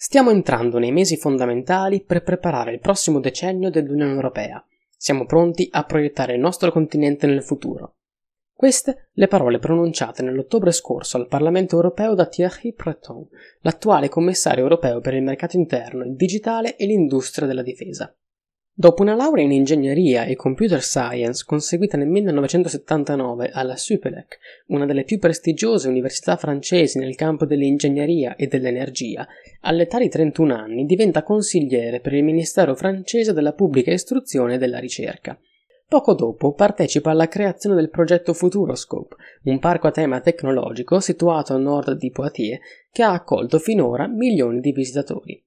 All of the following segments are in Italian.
Stiamo entrando nei mesi fondamentali per preparare il prossimo decennio dell'Unione Europea. Siamo pronti a proiettare il nostro continente nel futuro. Queste le parole pronunciate nell'ottobre scorso al Parlamento europeo da Thierry Breton, l'attuale commissario europeo per il mercato interno, il digitale e l'industria della difesa. Dopo una laurea in ingegneria e computer science conseguita nel 1979 alla Supelec, una delle più prestigiose università francesi nel campo dell'ingegneria e dell'energia, all'età di 31 anni diventa consigliere per il Ministero francese della pubblica istruzione e della ricerca. Poco dopo partecipa alla creazione del progetto Futuroscope, un parco a tema tecnologico situato a nord di Poitiers che ha accolto finora milioni di visitatori.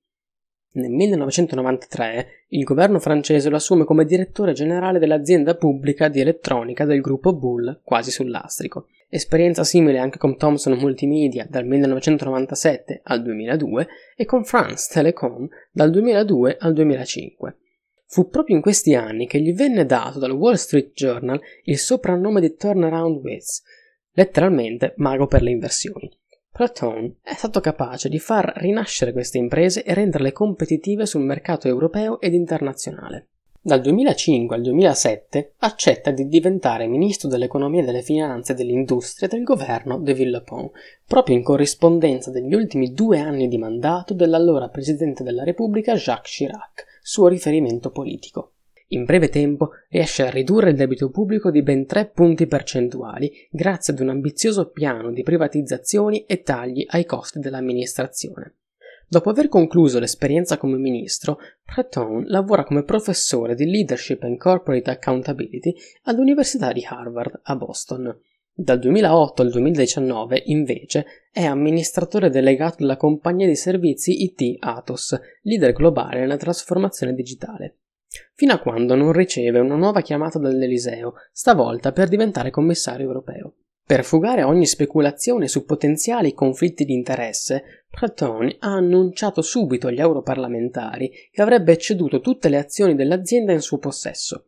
Nel 1993 il governo francese lo assume come direttore generale dell'azienda pubblica di elettronica del gruppo Bull, quasi sul lastrico. Esperienza simile anche con Thomson Multimedia dal 1997 al 2002 e con France Telecom dal 2002 al 2005. Fu proprio in questi anni che gli venne dato dal Wall Street Journal il soprannome di Turnaround Wiz, letteralmente mago per le inversioni. Platon è stato capace di far rinascere queste imprese e renderle competitive sul mercato europeo ed internazionale. Dal 2005 al 2007 accetta di diventare ministro dell'economia delle finanze e dell'industria del governo de Villepin, proprio in corrispondenza degli ultimi due anni di mandato dell'allora presidente della Repubblica Jacques Chirac, suo riferimento politico. In breve tempo riesce a ridurre il debito pubblico di ben 3 punti percentuali grazie ad un ambizioso piano di privatizzazioni e tagli ai costi dell'amministrazione. Dopo aver concluso l'esperienza come ministro, Breton lavora come professore di Leadership and Corporate Accountability all'Università di Harvard a Boston. Dal 2008 al 2019, invece, è amministratore delegato della compagnia di servizi IT Atos, leader globale nella trasformazione digitale fino a quando non riceve una nuova chiamata dall'Eliseo, stavolta per diventare commissario europeo. Per fugare ogni speculazione su potenziali conflitti di interesse, Breton ha annunciato subito agli europarlamentari che avrebbe ceduto tutte le azioni dell'azienda in suo possesso.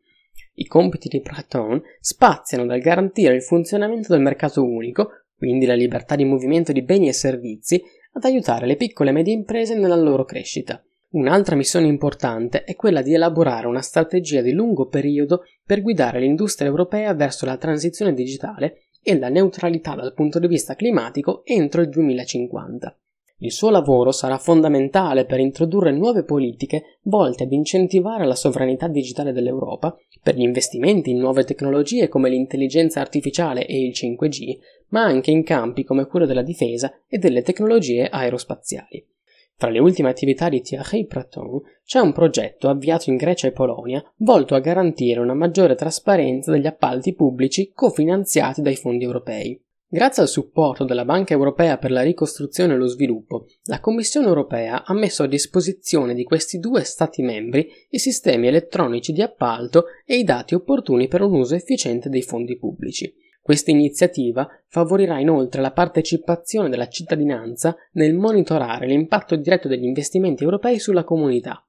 I compiti di Breton spaziano dal garantire il funzionamento del mercato unico, quindi la libertà di movimento di beni e servizi, ad aiutare le piccole e medie imprese nella loro crescita. Un'altra missione importante è quella di elaborare una strategia di lungo periodo per guidare l'industria europea verso la transizione digitale e la neutralità dal punto di vista climatico entro il 2050. Il suo lavoro sarà fondamentale per introdurre nuove politiche volte ad incentivare la sovranità digitale dell'Europa, per gli investimenti in nuove tecnologie come l'intelligenza artificiale e il 5G, ma anche in campi come quello della difesa e delle tecnologie aerospaziali. Tra le ultime attività di Thierry Praton c'è un progetto avviato in Grecia e Polonia volto a garantire una maggiore trasparenza degli appalti pubblici cofinanziati dai fondi europei. Grazie al supporto della Banca Europea per la ricostruzione e lo sviluppo, la Commissione europea ha messo a disposizione di questi due Stati membri i sistemi elettronici di appalto e i dati opportuni per un uso efficiente dei fondi pubblici. Questa iniziativa favorirà inoltre la partecipazione della cittadinanza nel monitorare l'impatto diretto degli investimenti europei sulla comunità.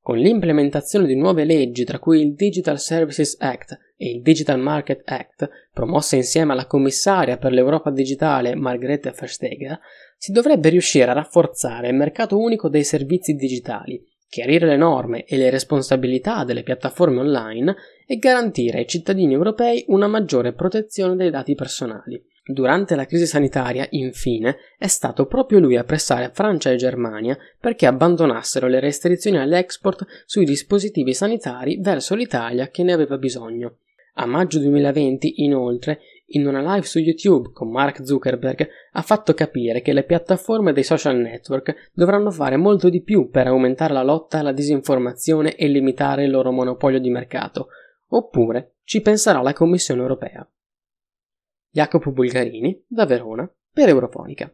Con l'implementazione di nuove leggi, tra cui il Digital Services Act e il Digital Market Act, promosse insieme alla commissaria per l'Europa digitale Margrethe Verstager, si dovrebbe riuscire a rafforzare il mercato unico dei servizi digitali, chiarire le norme e le responsabilità delle piattaforme online e garantire ai cittadini europei una maggiore protezione dei dati personali. Durante la crisi sanitaria, infine, è stato proprio lui a pressare Francia e Germania perché abbandonassero le restrizioni all'export sui dispositivi sanitari verso l'Italia che ne aveva bisogno. A maggio 2020, inoltre, in una live su YouTube con Mark Zuckerberg ha fatto capire che le piattaforme dei social network dovranno fare molto di più per aumentare la lotta alla disinformazione e limitare il loro monopolio di mercato, oppure ci penserà la Commissione europea. Jacopo Bulgarini, da Verona, per Eurofonica.